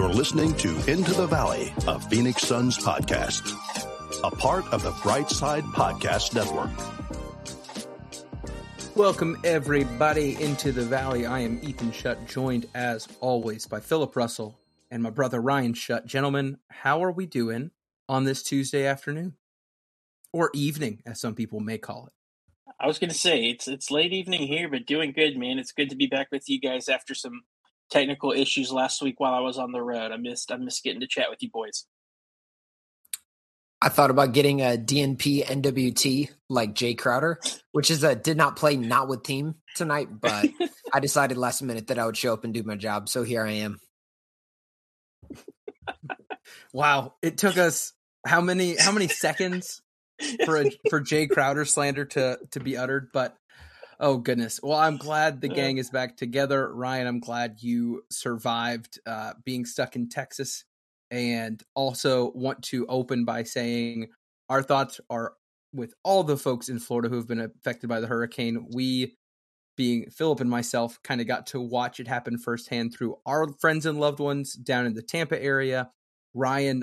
You're listening to Into the Valley, a Phoenix Suns podcast, a part of the Brightside Podcast Network. Welcome, everybody, into the Valley. I am Ethan Shutt, joined as always by Philip Russell and my brother Ryan Shutt. Gentlemen, how are we doing on this Tuesday afternoon? Or evening, as some people may call it. I was going to say it's it's late evening here, but doing good, man. It's good to be back with you guys after some technical issues last week while I was on the road. I missed I missed getting to chat with you boys. I thought about getting a DNP NWT like Jae Crowder, which is a did not play not with team tonight, but I decided last minute that I would show up and do my job. So here I am. wow. It took us how many how many seconds for a, for Jae Crowder slander to to be uttered, but oh goodness. Well, I'm glad the gang is back together. Ryan, I'm glad you survived uh, being stuck in Texas, and also want to open by saying our thoughts are with all the folks in Florida who have been affected by the hurricane. We being Philip and myself kind of got to watch it happen firsthand through our friends and loved ones down in the Tampa area. Ryan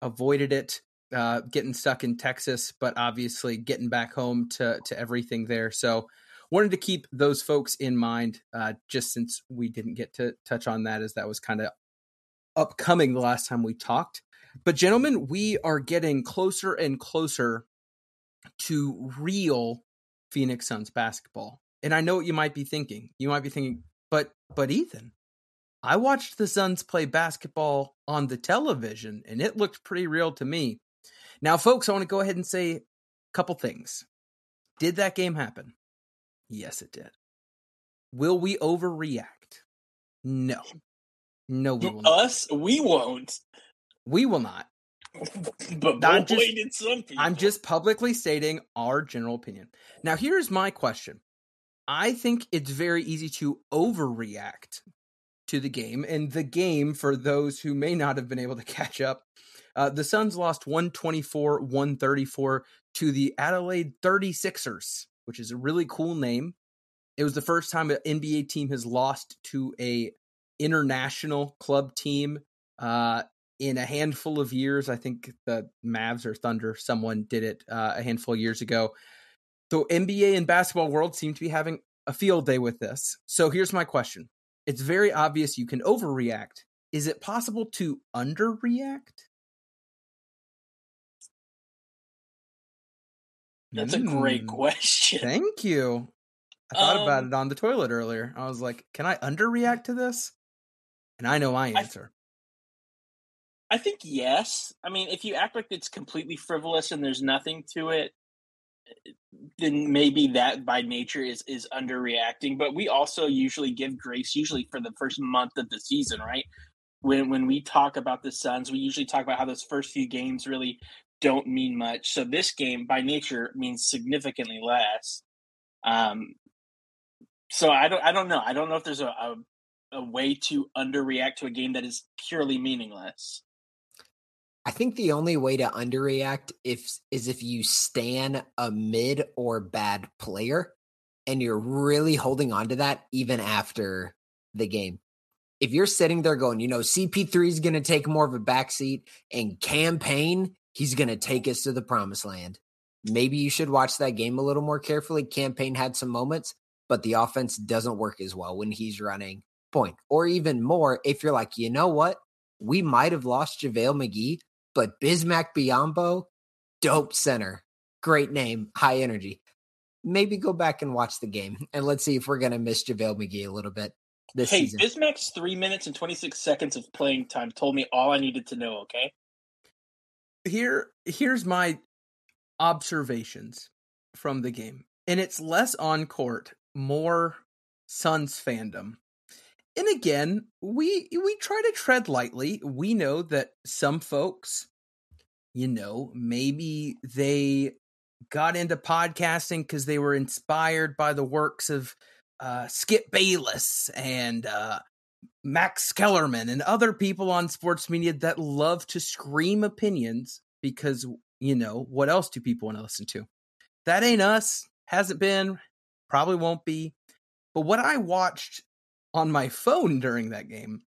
avoided it uh, getting stuck in Texas, but obviously getting back home to to everything there. So wanted to keep those folks in mind, uh, just since we didn't get to touch on that, as that was kind of upcoming the last time we talked. But gentlemen, we are getting closer and closer to real Phoenix Suns basketball. And I know what you might be thinking. You might be thinking, but but Ethan, I watched the Suns play basketball on the television and it looked pretty real to me. Now, folks, I want to go ahead and say a couple things. Did that game happen? Yes, it did. Will we overreact? No. No, we will not. Us, we won't. We will not. but I'm just- did some people. I'm just publicly stating our general opinion. Now, here's my question. I think it's very easy to overreact to the game. And the game, for those who may not have been able to catch up, uh, the Suns lost 124 134 to the Adelaide 36ers, which is a really cool name. It was the first time an NBA team has lost to a international club team uh, in a handful of years. I think the Mavs or Thunder, someone did it uh, a handful of years ago. The NBA and basketball world seem to be having a field day with this. So here's my question. It's very obvious you can overreact. Is it possible to underreact? That's a great Hmm, question. Thank you. I thought about Um, it on the toilet earlier. I was like, can I underreact to this? And I know my I- answer. I think yes. I mean, if you act like it's completely frivolous and there's nothing to it, then maybe that by nature is is underreacting. But we also usually give grace, usually for the first month of the season, right? When when we talk about the Suns, we usually talk about how those first few games really don't mean much. So this game, by nature, means significantly less. Um, so I don't I don't know. I don't know if there's a, a a way to underreact to a game that is purely meaningless. I think the only way to underreact if is if you stan a mid or bad player and you're really holding on to that even after the game. If you're sitting there going, you know, CP3 is going to take more of a backseat and Cam Payne, he's going to take us to the promised land. Maybe you should watch that game a little more carefully. Cam Payne had some moments, but the offense doesn't work as well when he's running point. Or even more, if you're like, you know what? We might have lost JaVale McGee, but Bismack Biyombo, dope center. Great name, high energy. Maybe go back and watch the game and let's see if we're going to miss JaVale McGee a little bit this hey, season. Bismack's three minutes and twenty six seconds of playing time told me all I needed to know. Okay, here here's my observations from the game and it's less on court more suns fandom. And again we we try to tread lightly. We know that some folks you know maybe they got into podcasting because they were inspired by the works of uh, skip bayless and uh, Max Kellerman and other people on sports media that love to scream opinions because, you know, what else do people want to listen to? That ain't us. Hasn't been, probably won't be. But what I watched on my phone during that game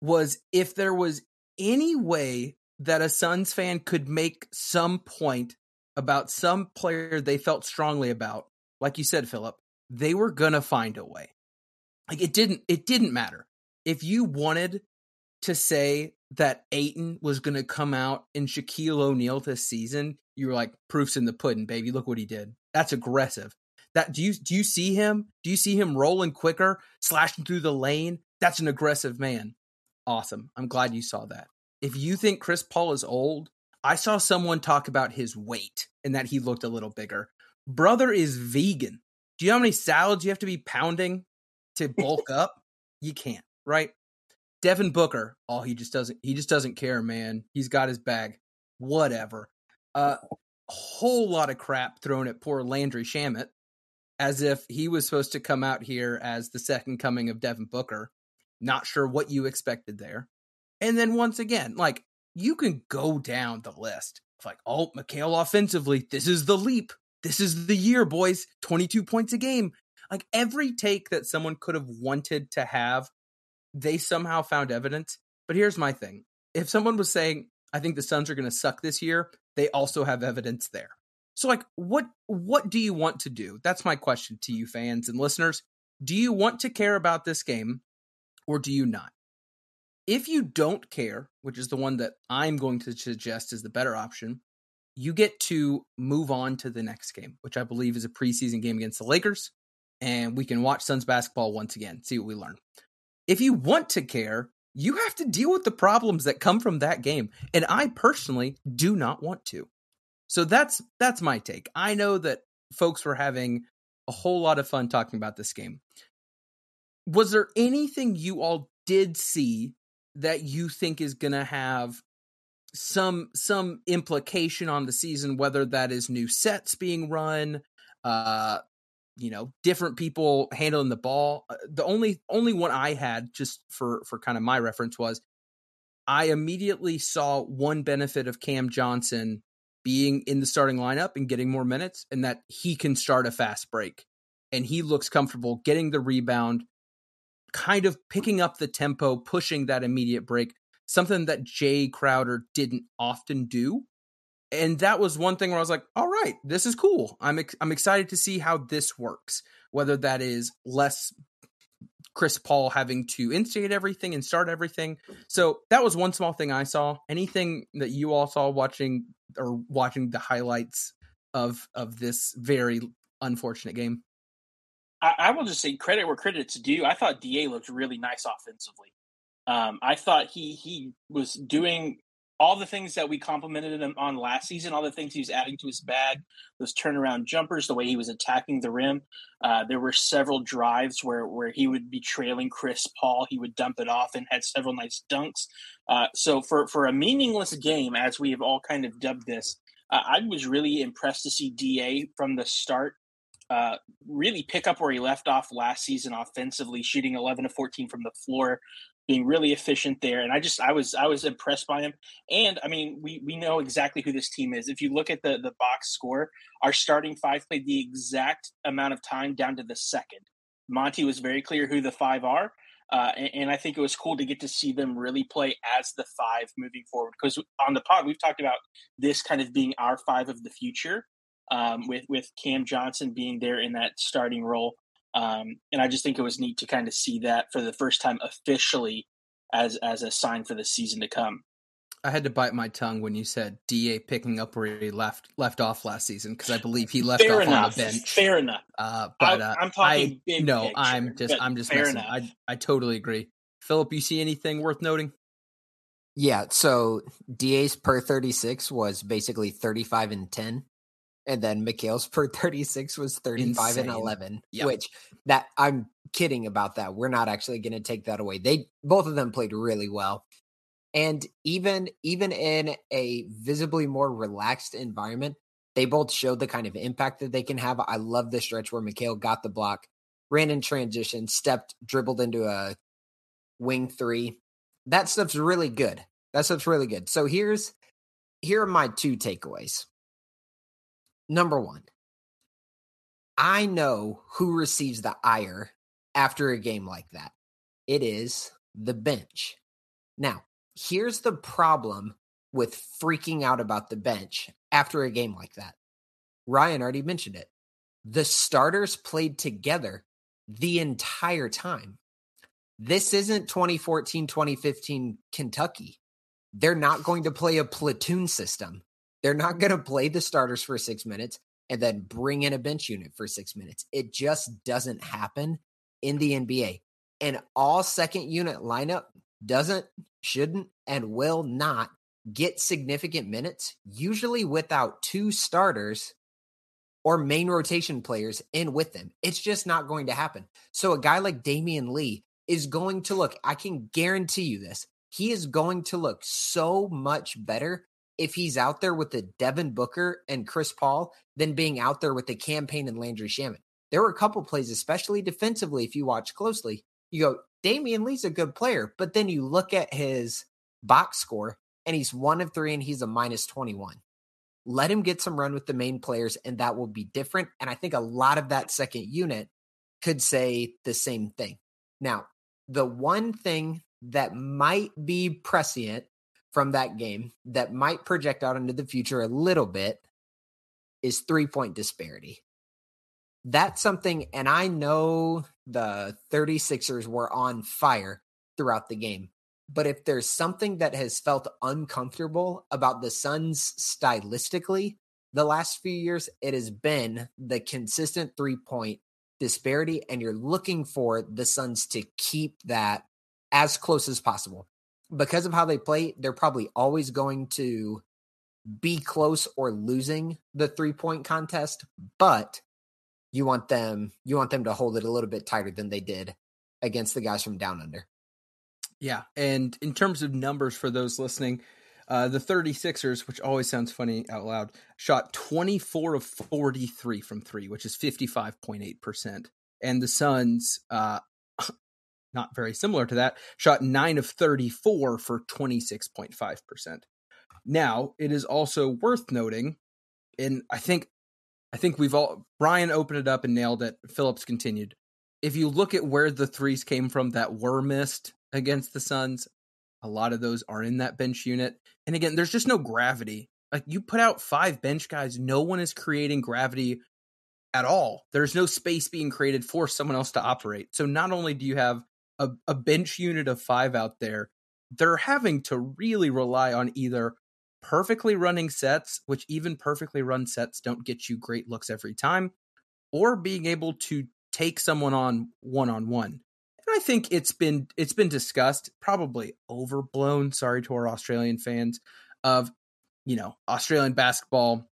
was if there was any way that a Suns fan could make some point about some player they felt strongly about, like you said, Philip, they were gonna find a way. Like it didn't it didn't matter. If you wanted to say that Ayton was gonna come out in Shaquille O'Neal this season, you were like, proof's in the pudding, baby. Look what he did. That's aggressive. That do you do you see him? Do you see him rolling quicker, slashing through the lane? That's an aggressive man. Awesome. I'm glad you saw that. If you think Chris Paul is old, I saw someone talk about his weight and that he looked a little bigger. Brother is vegan. Do you know how many salads you have to be pounding to bulk up? You can't, right? Devin Booker, oh, he just doesn't he just doesn't care, man. He's got his bag. Whatever. A uh, whole lot of crap thrown at poor Landry Shamet as if he was supposed to come out here as the second coming of Devin Booker. Not sure what you expected there. And then once again, like you can go down the list. Like, oh, Mikal offensively, this is the leap. This is the year, boys. 22 points a game. Like every take that someone could have wanted to have, they somehow found evidence. But here's my thing. If someone was saying, I think the Suns are going to suck this year, they also have evidence there. So like what what do you want to do? That's my question to you fans and listeners. Do you want to care about this game or do you not? If you don't care, which is the one that I'm going to suggest is the better option, you get to move on to the next game, which I believe is a preseason game against the Lakers, and we can watch Suns basketball once again, see what we learn. If you want to care, you have to deal with the problems that come from that game, and I personally do not want to. So that's that's my take. I know that folks were having a whole lot of fun talking about this game. Was there anything you all did see that you think is going to have some some implication on the season whether that is new sets being run uh you know different people handling the ball uh, the only only one i had just for for kind of my reference was i immediately saw one benefit of cam johnson being in the starting lineup and getting more minutes, and that he can start a fast break. And he looks comfortable getting the rebound, kind of picking up the tempo, pushing that immediate break, something that Jae Crowder didn't often do. And that was one thing where I was like, all right, this is cool. I'm ex- I'm excited to see how this works. Whether that is less Chris Paul having to instigate everything and start everything. So that was one small thing I saw. Anything that you all saw watching or watching the highlights of of this very unfortunate game? I, I will just say credit where credit's due. I thought Da looked really nice offensively. Um, I thought he he was doing all the things that we complimented him on last season, all the things he was adding to his bag, those turnaround jumpers, the way he was attacking the rim. Uh, there were several drives where where he would be trailing Chris Paul, he would dump it off and had several nice dunks. Uh, so for for a meaningless game, as we have all kind of dubbed this, uh, I was really impressed to see Da from the start. Uh, really pick up where he left off last season offensively, shooting 11 to 14 from the floor, being really efficient there. And I just I was I was impressed by him. And I mean, we we know exactly who this team is. If you look at the the box score, our starting five played the exact amount of time down to the second. Monty was very clear who the five are. Uh, and, and, I think it was cool to get to see them really play as the five moving forward. Because on the pod, we've talked about this kind of being our five of the future, um, with with Cam Johnson being there in that starting role. Um, and I just think it was neat to kind of see that for the first time officially as as a sign for the season to come. I had to bite my tongue when you said Da picking up where he left left off last season because I believe he left fair off enough. on the bench. Fair enough. Uh, but uh, I, am talking I, no, picture, I'm just I'm just messing. Enough. I I totally agree. Philip, you see anything worth noting? Yeah, so Da's per 36 was basically 35 and 10 and then Mikal's per 36 was 35 Insane. and 11 yep. which that I'm kidding about that. We're not actually going to take that away. They both of them played really well. And even even in a visibly more relaxed environment, they both showed the kind of impact that they can have. I love the stretch where Mikal got the block, ran in transition, stepped, dribbled into a wing three. That stuff's really good. That stuff's really good. So here's here are my two takeaways. Number one, I know who receives the ire after a game like that. It is the bench. Now, here's the problem with freaking out about the bench after a game like that. Ryan already mentioned it. The starters played together the entire time. This isn't 2014, 2015 Kentucky. They're not going to play a platoon system. They're not going to play the starters for six minutes and then bring in a bench unit for six minutes. It just doesn't happen in the NBA. And all second unit lineup doesn't, shouldn't, and will not get significant minutes, usually without two starters or main rotation players in with them. It's just not going to happen. So a guy like Damion Lee is going to look, I can guarantee you this, he is going to look so much better if he's out there with the Devin Booker and Chris Paul than being out there with the Cam Payne and Landry Shamet. There were a couple plays, especially defensively, if you watch closely, you go, Damion Lee's a good player, but then you look at his box score and he's one of three and he's a minus 21. Let him get some run with the main players, and that will be different. And I think a lot of that second unit could say the same thing. Now, the one thing that might be prescient from that game that might project out into the future a little bit is three point disparity. That's something, and I know the 36ers were on fire throughout the game. But if there's something that has felt uncomfortable about the Suns stylistically the last few years, it has been the consistent three point disparity. And you're looking for the Suns to keep that as close as possible. Because of how they play, they're probably always going to be close or losing the three point contest, but you want them you want them to hold it a little bit tighter than they did against the guys from down under. Yeah. And in terms of numbers for those listening, uh, the 36ers, which always sounds funny out loud, shot 24 of 43 from three, which is 55.8%. And the Suns, uh, not very similar to that, shot nine of 34 for 26.5%. Now, it is also worth noting, and I think I think we've all Ryan opened it up and nailed it. Phillips continued. If you look at where the threes came from that were missed against the Suns. A lot of those are in that bench unit. And again, there's just no gravity. Like you put out five bench guys, no one is creating gravity at all. There's no space being created for someone else to operate. So not only do you have a, a bench unit of five out there, they're having to really rely on either perfectly running sets, which even perfectly run sets don't get you great looks every time, or being able to take someone on one on one. And I think it's been it's been discussed, probably overblown. Sorry to our Australian fans of you know Australian basketball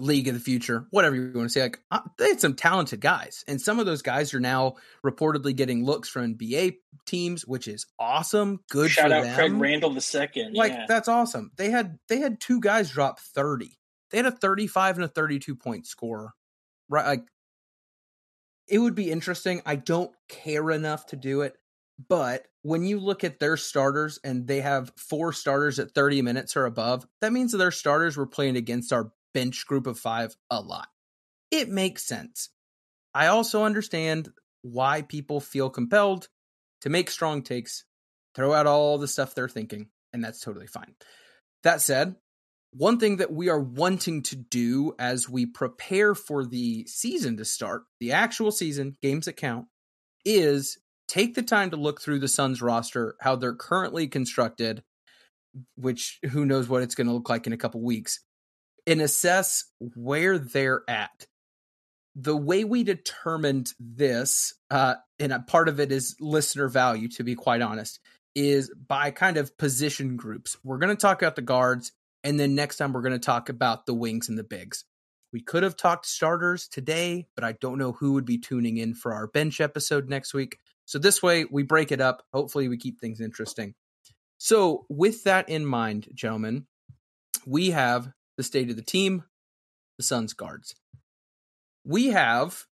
league of the future, whatever you want to say. Like uh, they had some talented guys, and some of those guys are now reportedly getting looks from NBA teams, which is awesome. Good. Shout out them. Craig Randall the second. Like yeah. that's awesome. They had they had two guys drop thirty. They had a thirty-five and a thirty-two point score. Right, like it would be interesting. I don't care enough to do it, but when you look at their starters and they have four starters at 30 minutes or above, that means that their starters were playing against our bench group of five a lot. It makes sense. I also understand why people feel compelled to make strong takes, throw out all the stuff they're thinking, and that's totally fine. That said, one thing that we are wanting to do as we prepare for the season to start, the actual season, games that count, is take the time to look through the Suns roster, how they're currently constructed, which who knows what it's going to look like in a couple weeks, and assess where they're at. The way we determined this, uh, and a part of it is listener value, to be quite honest, is by kind of position groups. We're going to talk about the guards and then next time we're going to talk about the wings and the bigs. We could have talked starters today, but I don't know who would be tuning in for our bench episode next week. So this way we break it up. Hopefully we keep things interesting. So with that in mind, gentlemen, we have the state of the team, the Suns guards. We have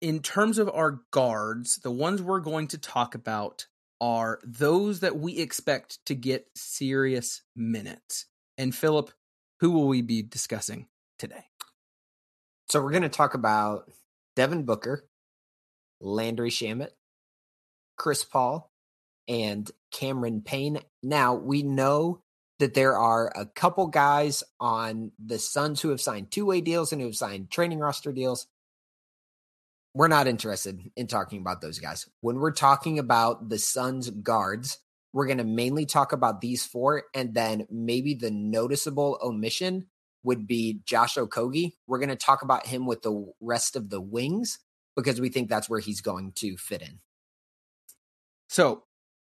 in terms of our guards, the ones we're going to talk about are those that we expect to get serious minutes. And Philip, who will we be discussing today? So we're going to talk about Devin Booker, Landry Shamet, Chris Paul, and Cameron Payne. Now, we know that there are a couple guys on the Suns who have signed two way deals and who have signed training roster deals. We're not interested in talking about those guys. When we're talking about the Suns guards, we're going to mainly talk about these four, and then maybe the noticeable omission would be Josh Okogie. We're going to talk about him with the rest of the wings because we think that's where he's going to fit in. So,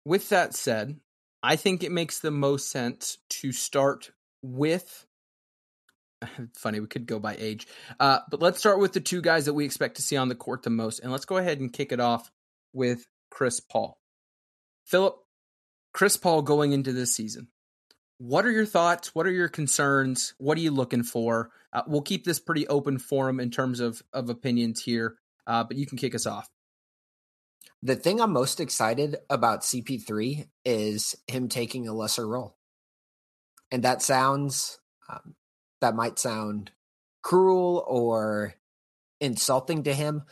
with that said, I think it makes the most sense to start with. Funny, we could go by age, uh, but let's start with the two guys that we expect to see on the court the most, and let's go ahead and kick it off with Chris Paul. Philip, Chris Paul going into this season. What are your thoughts? What are your concerns? What are you looking for? Uh, we'll keep this pretty open forum in terms of of opinions here, uh, but you can kick us off. The thing I'm most excited about CP3 is him taking a lesser role. And that sounds, um, that might sound cruel or insulting to him,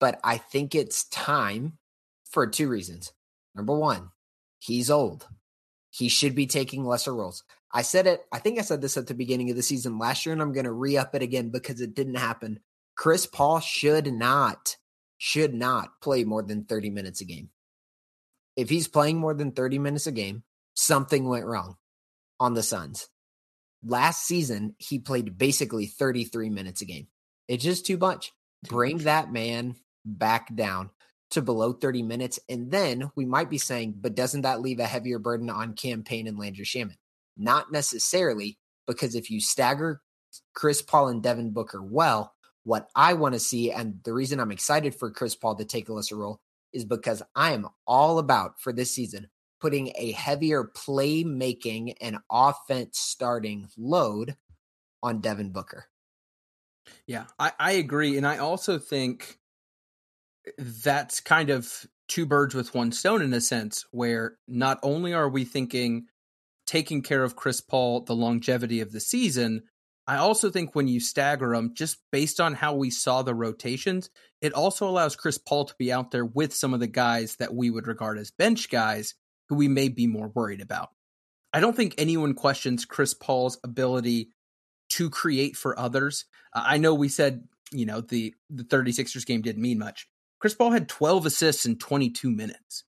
but I think it's time for two reasons. Number one, he's old. He should be taking lesser roles. I said it, I think I said this at the beginning of the season last year, and I'm going to re up it again because it didn't happen. Chris Paul should not should not play more than 30 minutes a game. If he's playing more than 30 minutes a game, something went wrong on the Suns. Last season, he played basically 33 minutes a game. It's just too much. Bring that man back down to below 30 minutes. And then we might be saying, but doesn't that leave a heavier burden on Cam Payne and Landry Shamet? Not necessarily, because if you stagger Chris Paul and Devin Booker well, what I want to see, and the reason I'm excited for Chris Paul to take a lesser role is because I am all about for this season putting a heavier playmaking and offense starting load on Devin Booker. Yeah, I, I agree. And I also think that's kind of two birds with one stone in a sense, where not only are we thinking taking care of Chris Paul the longevity of the season, I also think when you stagger them, just based on how we saw the rotations, it also allows Chris Paul to be out there with some of the guys that we would regard as bench guys who we may be more worried about. I don't think anyone questions Chris Paul's ability to create for others. I know we said, you know, the the 36ers game didn't mean much. Chris Paul had 12 assists in 22 minutes.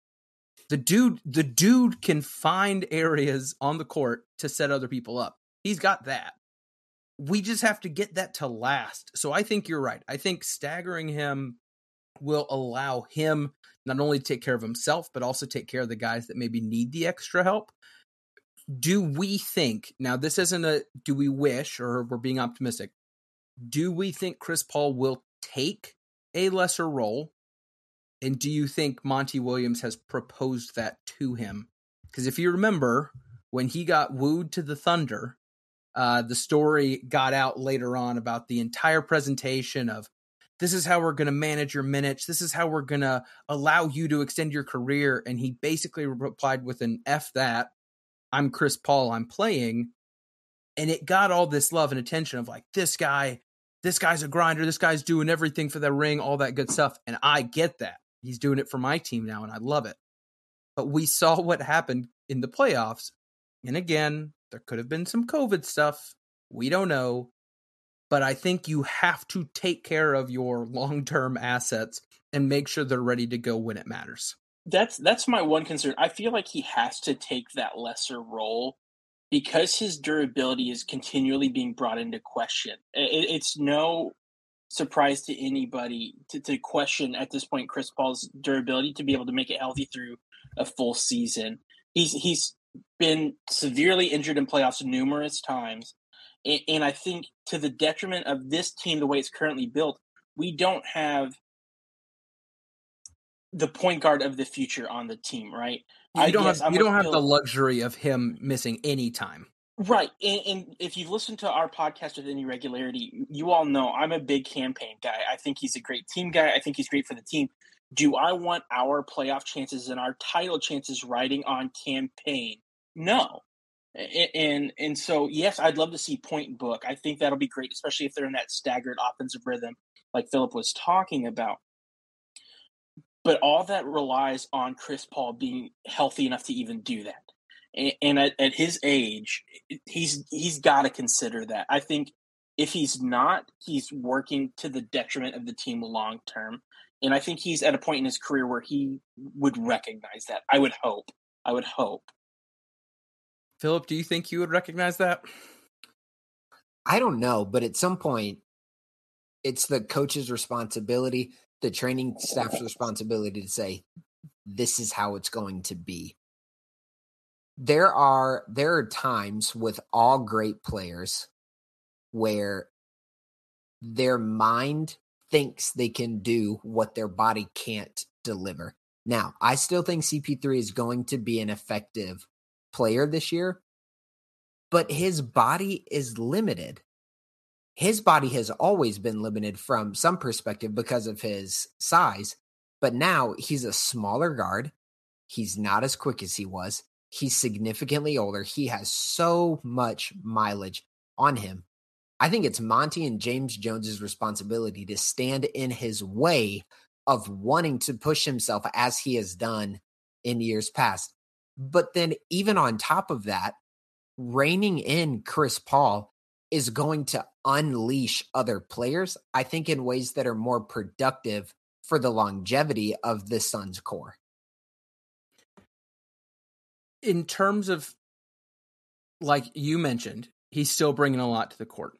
The dude the dude can find areas on the court to set other people up. He's got that we just have to get that to last. So I think you're right. I think staggering him will allow him not only to take care of himself, but also take care of the guys that maybe need the extra help. Do we think, now this isn't a do we wish or we're being optimistic, do we think Chris Paul will take a lesser role? And do you think Monty Williams has proposed that to him? Because if you remember, when he got wooed to the Thunder, uh, the story got out later on about the entire presentation of this is how we're going to manage your minutes. This is how we're going to allow you to extend your career. And he basically replied with an F that I'm Chris Paul, I'm playing. And it got all this love and attention of like, this guy, this guy's a grinder. This guy's doing everything for the ring, all that good stuff. And I get that. He's doing it for my team now, and I love it. But we saw what happened in the playoffs. And again, there could have been some COVID stuff. We don't know. But I think you have to take care of your long term assets and make sure they're ready to go when it matters. That's that's my one concern. I feel like he has to take that lesser role because his durability is continually being brought into question. It, it's no surprise to anybody to, to question at this point Chris Paul's durability to be able to make it healthy through a full season. He's he's been severely injured in playoffs numerous times. And, and I think to the detriment of this team, the way it's currently built, we don't have the point guard of the future on the team, right? You don't have you don't have the luxury of him missing any time. Right. And, and, if you've listened to our podcast with any regularity, you all know I'm a big Cam Payne guy. I think he's a great team guy. I think he's great for the team. Do I want our playoff chances and our title chances riding on Cam Payne? No. And and so yes, I'd love to see point book. I think that'll be great, especially if they're in that staggered offensive rhythm like Philip was talking about. but all that relies on Chris Paul being healthy enough to even do that. And, at, at his age, he's he's got to consider that. I think if he's not, he's working to the detriment of the team long term. And I think he's at a point in his career where he would recognize that. I would hope. I would hope. Philip, do you think you would recognize that? I don't know, but at some point, it's the coach's responsibility, the training staff's responsibility to say, this is how it's going to be. There are there are times with all great players where their mind thinks they can do what their body can't deliver. Now, I still think CP3 is going to be an effective player this year, but his body is limited. His body has always been limited from some perspective because of his size, but now he's a smaller guard. He's not as quick as he was. He's significantly older. He has so much mileage on him. I think it's Monty and James Jones's responsibility to stand in his way of wanting to push himself as he has done in years past. But then, even on top of that, reining in Chris Paul is going to unleash other players, I think, in ways that are more productive for the longevity of the Suns core. In terms of, like you mentioned, he's still bringing a lot to the court.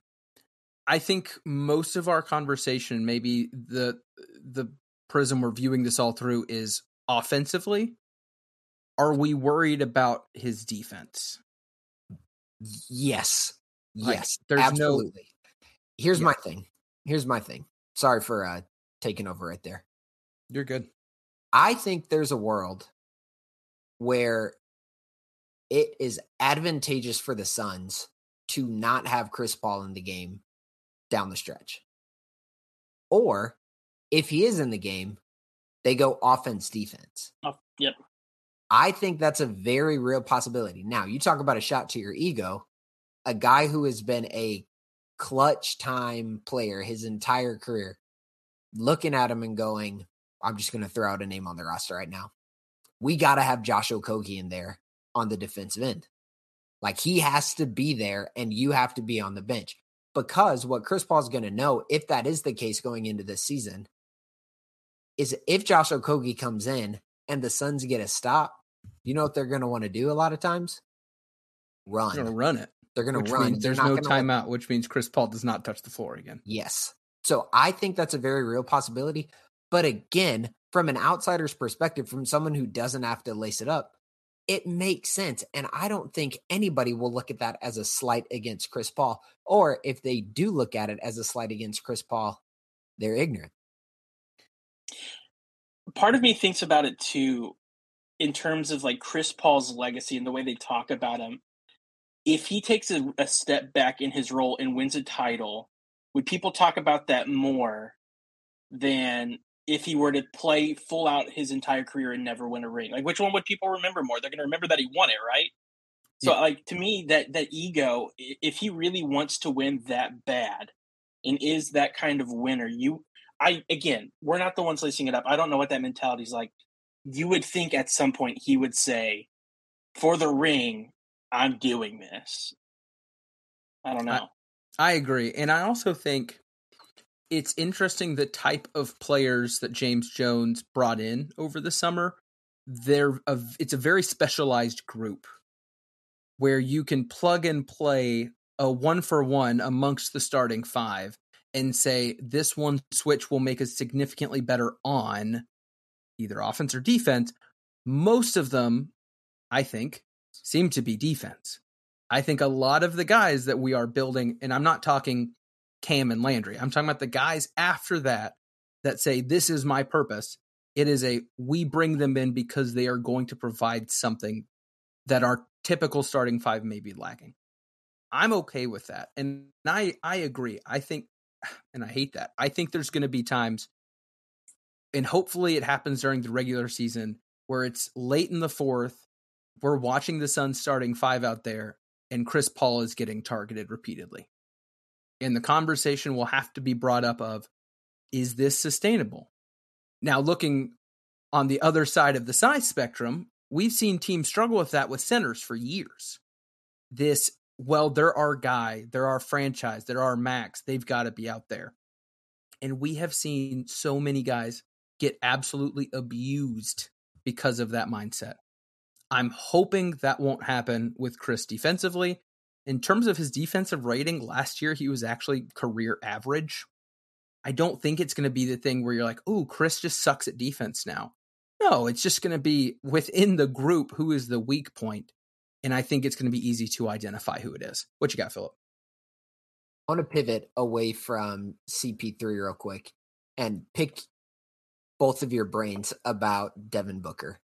I think most of our conversation, maybe the the prism we're viewing this all through, is offensively. Are we worried about his defense? Yes. Like, yes. There's absolutely. No... Here's yeah. my thing. Here's my thing. Sorry for uh taking over right there. You're good. I think there's a world where it is advantageous for the Suns to not have Chris Paul in the game down the stretch. Or if he is in the game, they go offense defense. Oh, yep. I think that's a very real possibility. Now, you talk about a shot to your ego, a guy who has been a clutch time player his entire career, looking at him and going, I'm just going to throw out a name on the roster right now. We got to have Josh Okogie in there on the defensive end. Like he has to be there and you have to be on the bench because what Chris Paul's going to know, if that is the case going into this season, is if Josh Okogie comes in and the Suns get a stop, you know what they're going to want to do a lot of times? Run. They're going to run it. They're going to run. There's no timeout, let... which means Chris Paul does not touch the floor again. Yes. So I think that's a very real possibility. But again, from an outsider's perspective, from someone who doesn't have to lace it up, it makes sense. And I don't think anybody will look at that as a slight against Chris Paul. Or if they do look at it as a slight against Chris Paul, they're ignorant. Part of me thinks about it too, in terms of like Chris Paul's legacy and the way they talk about him. If he takes a, a step back in his role and wins a title, would people talk about that more than if he were to play full out his entire career and never win a ring? Like, which one would people remember more? They're going to remember that he won it, right? So, yeah. like to me, that that ego, if he really wants to win that bad, and is that kind of winner, you, I again, we're not the ones lacing it up. I don't know what that mentality is like. You would think at some point he would say, "For the ring, I'm doing this." I don't know. I, I agree, and I also think it's interesting the type of players that James Jones brought in over the summer. They're a, it's a very specialized group where you can plug and play a one for one amongst the starting five and say this one switch will make us significantly better on either offense or defense. Most of them, I think, seem to be defense. I think a lot of the guys that we are building, and I'm not talking Cam and Landry. I'm talking about the guys after that that say, This is my purpose. It is a we bring them in because they are going to provide something that our typical starting five may be lacking. I'm okay with that. And I I agree. I think and I hate that. I think there's going to be times and hopefully it happens during the regular season where it's late in the fourth, we're watching the Suns starting five out there and Chris Paul is getting targeted repeatedly and the conversation will have to be brought up of is this sustainable now looking On the other side of the size spectrum, we've seen teams struggle with that with centers for years. This, well, they're our guy, they're our franchise, they're our max, they've got to be out there. And we have seen so many guys get absolutely abused because of that mindset. I'm hoping that won't happen with Chris defensively. In terms of his defensive rating, last year he was actually career average. I don't think it's going to be the thing where you're like, oh, Chris just sucks at defense now. No, it's just going to be within the group who is the weak point. And I think it's going to be easy to identify who it is. What you got, Philip? I want to pivot away from CP3 real quick and pick both of your brains about Devin Booker.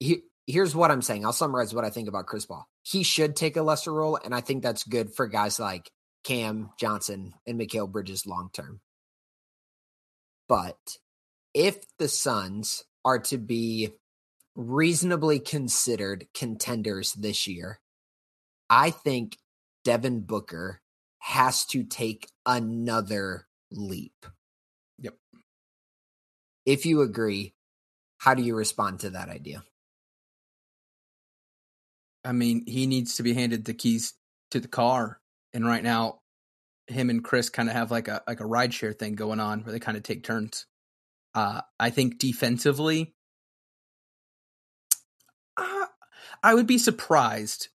He, here's what I'm saying. I'll summarize what I think about Chris Paul. He should take a lesser role, and I think that's good for guys like Cam Johnson and Mikal Bridges long term. But if the Suns are to be reasonably considered contenders this year, I think Devin Booker has to take another leap. Yep. If you agree, how do you respond to that idea? I mean, he needs to be handed the keys to the car. And right now, him and Chris kind of have like a like a rideshare thing going on where they kind of take turns. Uh, I think defensively, uh, I would be surprised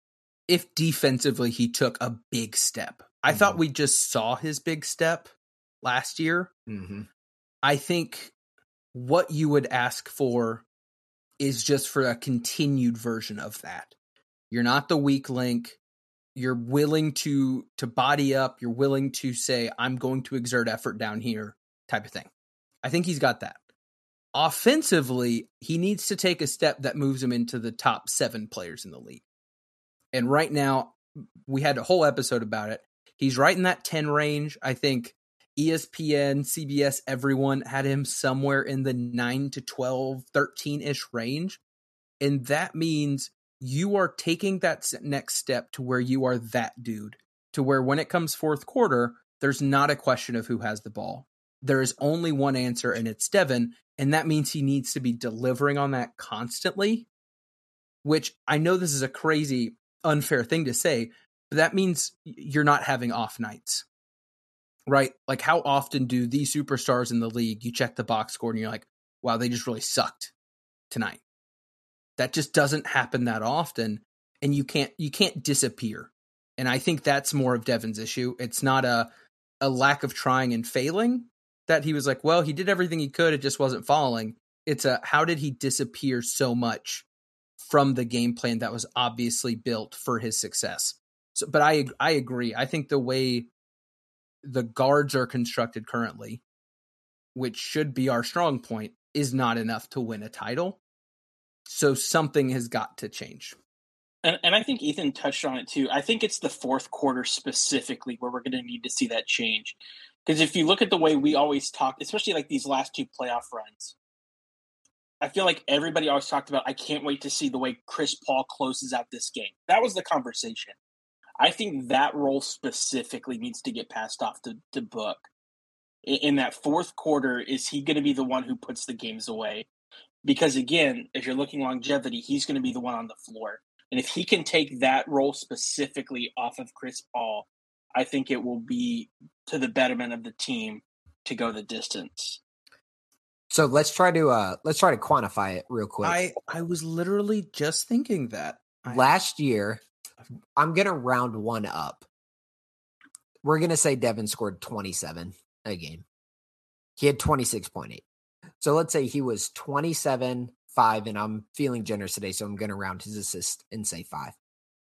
if defensively he took a big step. I mm-hmm. thought we just saw his big step last year. Mm-hmm. I think what you would ask for is just for a continued version of that. You're not the weak link. You're willing to to body up. You're willing to say, "I'm going to exert effort down here," type of thing. I think he's got that. Offensively, he needs to take a step that moves him into the top seven players in the league. And right now, we had a whole episode about it. He's right in that 10 range. I think ESPN, CBS, everyone had him somewhere in the 9 to 12, 13 ish range. And that means you are taking that next step to where you are that dude, to where when it comes fourth quarter, there's not a question of who has the ball. There is only one answer, and it's Devin. And that means he needs to be delivering on that constantly, which I know this is a crazy, unfair thing to say, but that means you're not having off nights, right? Like, how often do these superstars in the league, you check the box score and you're like, wow, they just really sucked tonight? That just doesn't happen that often, and you can't you can't disappear. And I think that's more of Devin's issue. It's not a a lack of trying and failing that he was like, well, he did everything he could, it just wasn't falling. It's a how did he disappear so much from the game plan that was obviously built for his success. So, but I I agree. I think the way the guards are constructed currently, which should be our strong point, is not enough to win a title. So something has got to change. And, and I think Ethan touched on it too. I think it's the fourth quarter specifically where we're going to need to see that change. Because if you look at the way we always talk, especially like these last two playoff runs, I feel like everybody always talked about, I can't wait to see the way Chris Paul closes out this game. That was the conversation. I think that role specifically needs to get passed off to, to Book. In, in that fourth quarter, is he going to be the one who puts the games away? because again, if you're looking longevity, he's going to be the one on the floor. And if he can take that role specifically off of Chris Paul, I think it will be to the betterment of the team to go the distance. So let's try to uh let's try to quantify it real quick. I I was literally just thinking that. Last year, I'm going to round one up. We're going to say Devin scored 27 a game. He had 26.8. So let's say he was 27, 5, and I'm feeling generous today, so I'm going to round his assist and say 5.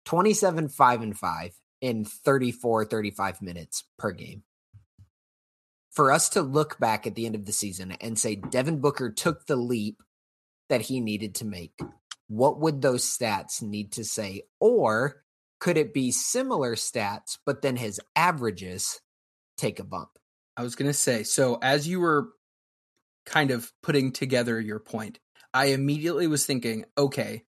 27, 5, and 5 in 34, 35 minutes per game. For us to look back at the end of the season and say Devin Booker took the leap that he needed to make, what would those stats need to say? Or could it be similar stats, but then his averages take a bump? I was going to say, so as you were kind of putting together your point, I immediately was thinking, okay,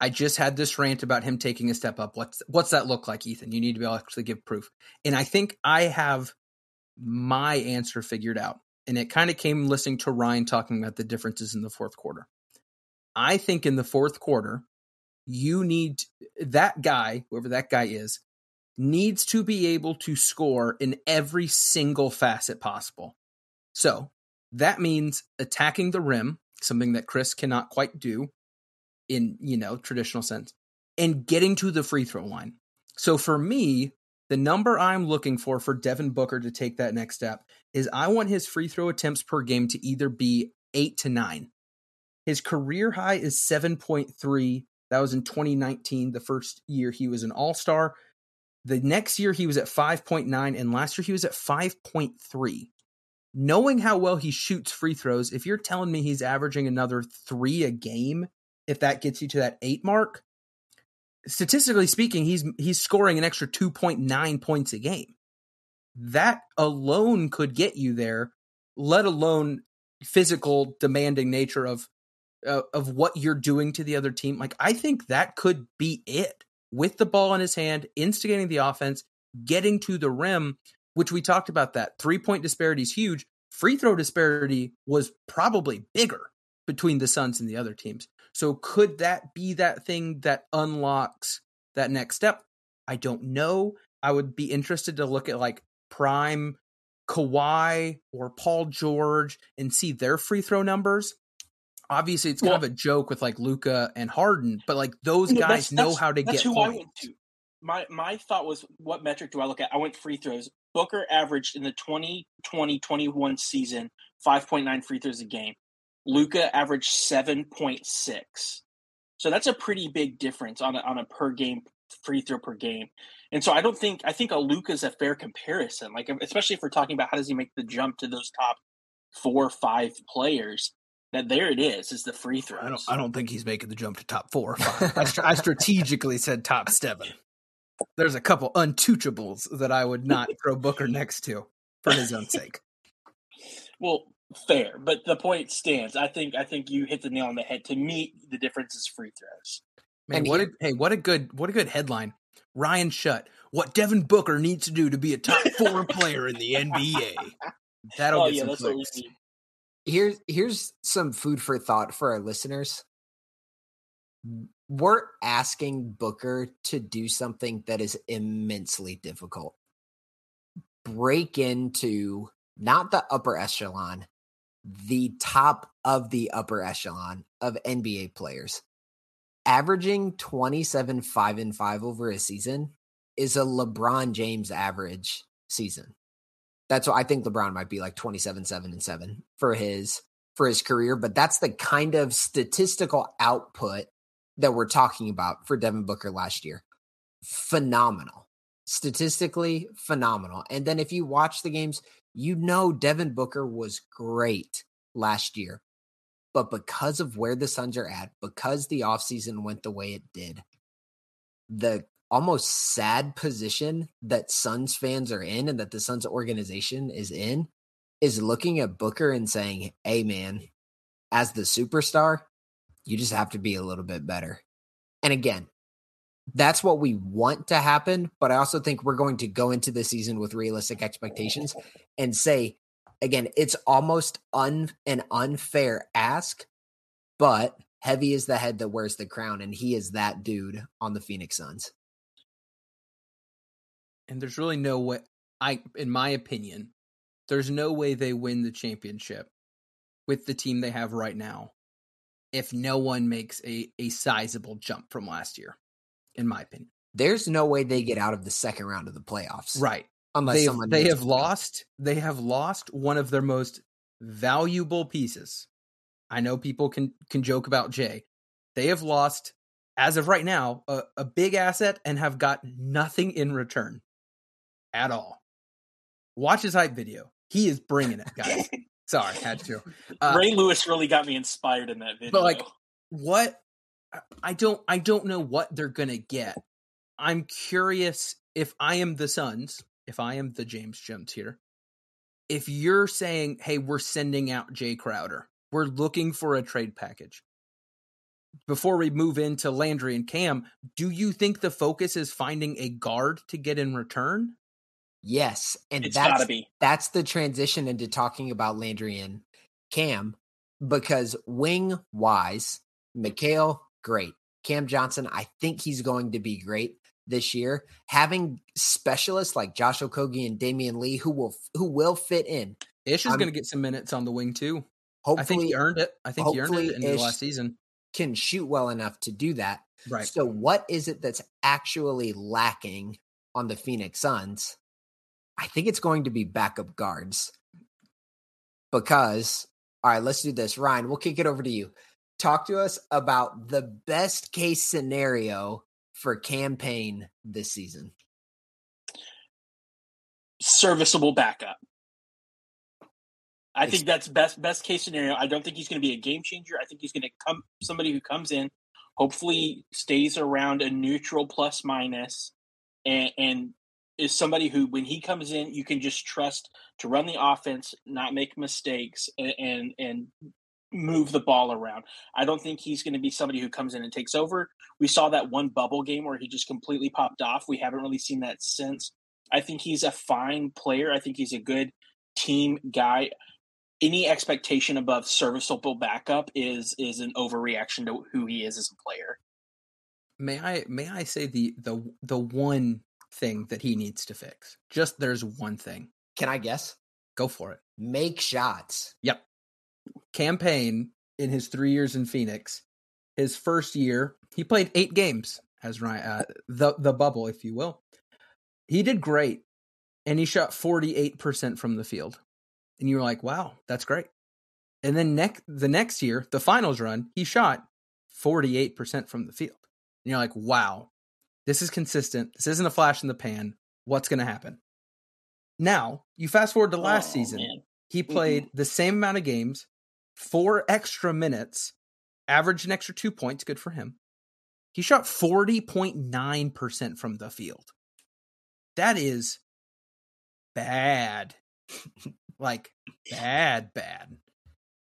I just had this rant about him taking a step up. What's what's that look like, Ethan? You need to be able to actually give proof. And I think I have my answer figured out. And it kind of came listening to Ryan talking about the differences in the fourth quarter. I think in the fourth quarter, you need that guy, whoever that guy is, needs to be able to score in every single facet possible. So that means attacking the rim, something that Chris cannot quite do in, you know, traditional sense, and getting to the free throw line. So for me, the number I'm looking for for Devin Booker to take that next step is I want his free throw attempts per game to either be 8 to 9. His career high is 7.3. That was in 2019, the first year he was an All-Star. The next year he was at 5.9 and last year he was at 5.3. Knowing how well he shoots free throws, if you're telling me he's averaging another 3 a game, if that gets you to that 8 mark, statistically speaking, he's he's scoring an extra 2.9 points a game. That alone could get you there, let alone physical demanding nature of uh, of what you're doing to the other team. Like I think that could be it. With the ball in his hand, instigating the offense, getting to the rim, which we talked about that. Three-point disparity is huge. Free throw disparity was probably bigger between the Suns and the other teams. So could that be that thing that unlocks that next step? I don't know. I would be interested to look at like prime Kawhi or Paul George and see their free throw numbers. Obviously, it's kind well, of a joke with like Luka and Harden, but like those guys that's, know that's, how to get who points. I went to. My my thought was, what metric do I look at? I went free throws. Booker averaged in the 2020-21 season 5.9 free throws a game. Luka averaged 7.6. So that's a pretty big difference on a, on a per game free throw per game. And so I don't think I think a Luka's a fair comparison. Like especially if we're talking about how does he make the jump to those top four or five players. That there it is, is the free throws. I don't, I don't think he's making the jump to top four or five. I, I strategically said top seven. There's a couple untouchables that I would not throw Booker next to for his own sake. Well, fair, but the point stands. I think I think you hit the nail on the head. To me, the difference is free throws. Man, and what a, hey, what a good what a good headline. Ryan Shutt, what Devin Booker needs to do to be a top four player in the NBA. That'll oh, get yeah, some clicks. Here's here's some food for thought for our listeners. We're asking Booker to do something that is immensely difficult. Break into not the upper echelon, the top of the upper echelon of NBA players. Averaging 27 5 and 5 over a season is a LeBron James average season. That's what I think LeBron might be like 27 7 and 7 for his for his career, but that's the kind of statistical output that we're talking about for Devin Booker last year. Phenomenal. Statistically phenomenal. And then if you watch the games, you know Devin Booker was great last year. But because of where the Suns are at, because the offseason went the way it did, the almost sad position that Suns fans are in and that the Suns organization is in is looking at Booker and saying, hey, man, as the superstar, you just have to be a little bit better. And again, that's what we want to happen. But I also think we're going to go into the season with realistic expectations and say, again, it's almost un, an unfair ask, but heavy is the head that wears the crown. And he is that dude on the Phoenix Suns. And there's really no way, I, in my opinion, there's no way they win the championship with the team they have right now if no one makes a, a sizable jump from last year in my opinion. There's no way they get out of the second round of the playoffs. Right. Unless they, someone they have lost they have lost one of their most valuable pieces. I know people can can joke about Jae. They have lost as of right now a, a big asset and have got nothing in return at all. Watch his hype video. He is bringing it, guys. Sorry, had to. Uh, Ray Lewis really got me inspired in that video. But like, what I don't I don't know what they're gonna get. I'm curious if I am the Suns, if I am the James Jones here, if you're saying, hey, we're sending out Jae Crowder, we're looking for a trade package. Before we move into Landry and Cam, do you think the focus is finding a guard to get in return? Yes, and it's that's that's the transition into talking about Landry and Cam because wing wise, Mikal, great. Cam Johnson, I think he's going to be great this year. Having specialists like Josh Okogie and Damion Lee who will who will fit in. Ish is going to get some minutes on the wing too. Hopefully, I think he earned it. I think he earned it in the last season. Can shoot well enough to do that. Right. So, what is it that's actually lacking on the Phoenix Suns? I think it's going to be backup guards. Because, all right, let's do this. Ryan, we'll kick it over to you. Talk to us about the best case scenario for Cam Payne this season. Serviceable backup. I think that's best best case scenario. I don't think he's going to be a game changer. I think he's going to come somebody who comes in, hopefully stays around a neutral plus minus, and, and is somebody who, when he comes in, you can just trust to run the offense, not make mistakes, and and, and move the ball around. I don't think he's going to be somebody who comes in and takes over. We saw that one bubble game where he just completely popped off. We haven't really seen that since. I think he's a fine player. I think he's a good team guy any expectation above serviceable backup is is an overreaction to who he is as a player. May I may I say the the the one thing that he needs to fix? Just there's one thing. Can I guess? Go for it. Make shots. Yep. Cam Payne in his three years in Phoenix, his first year, he played eight games as Ryan, uh, the the bubble, if you will. He did great, and he shot forty eight percent from the field and you were like, "Wow, that's great." And then next the next year, the finals run, he shot 48% from the field. And you're like, "Wow. This is consistent. This isn't a flash in the pan. What's going to happen?" Now, you fast forward to last oh, season. Man. He played mm-hmm. the same amount of games, 4 extra minutes, averaged an extra 2 points, good for him. He shot 40.9% from the field. That is bad. like bad, bad.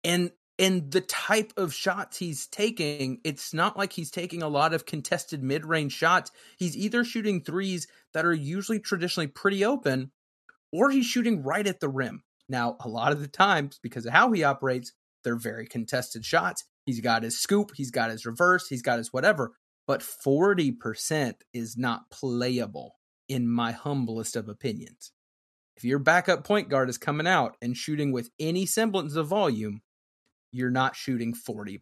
And and the type of shots he's taking, it's not like he's taking a lot of contested mid-range shots. He's either shooting threes that are usually traditionally pretty open, or he's shooting right at the rim. Now, a lot of the times, because of how he operates, they're very contested shots. He's got his scoop, he's got his reverse, he's got his whatever. But 40% is not playable, in my humblest of opinions. If your backup point guard is coming out and shooting with any semblance of volume, you're not shooting 40%.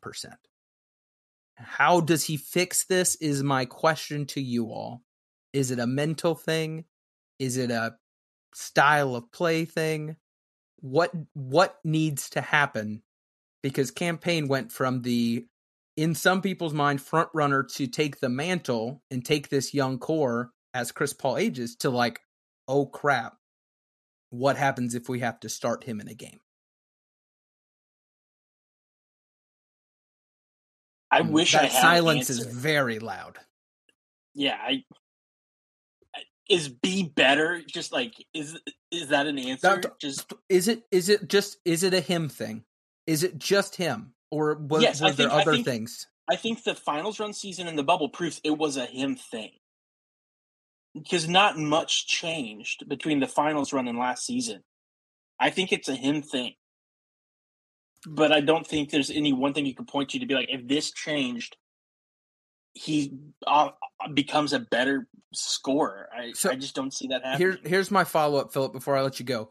How does he fix this? Is my question to you all. Is it a mental thing? Is it a style of play thing? What what needs to happen? Because Cam Payne went from the in some people's mind front runner to take the mantle and take this young core as Chris Paul ages to like, oh crap, what happens if we have to start him in a game? I wish that I silence is very loud. Yeah, I is B better? Just like is is that an answer? That, just is it is it just is it a him thing? Is it just him, or was, yes, think, there other I think, things? I think the finals run season in the bubble proves it was a him thing because not much changed between the finals run and last season. I think it's a him thing. But I don't think there's any one thing you can point to to be like, if this changed, he uh, becomes a better scorer. I, so I just don't see that happening. Here, here's my follow up, Philip, before I let you go.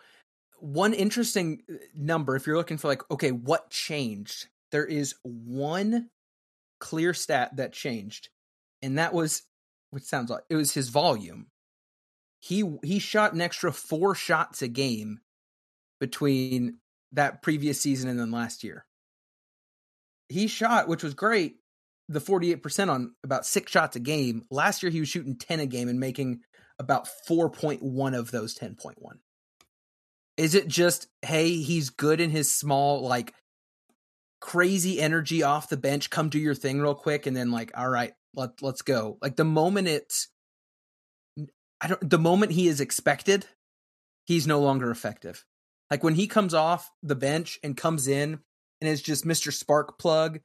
One interesting uh, number, if you're looking for like, okay, what changed? There is one clear stat that changed, and that was which sounds like it was his volume. He he shot an extra four shots a game between that previous season and then last year. He shot, which was great, the 48% on about six shots a game. Last year he was shooting 10 a game and making about 4.1 of those 10.1. Is it just, hey, he's good in his small, like crazy energy off the bench, come do your thing real quick, and then like, all right, let let's go. Like the moment it's I don't the moment he is expected, he's no longer effective. Like when he comes off the bench and comes in and is just Mr. Spark plug,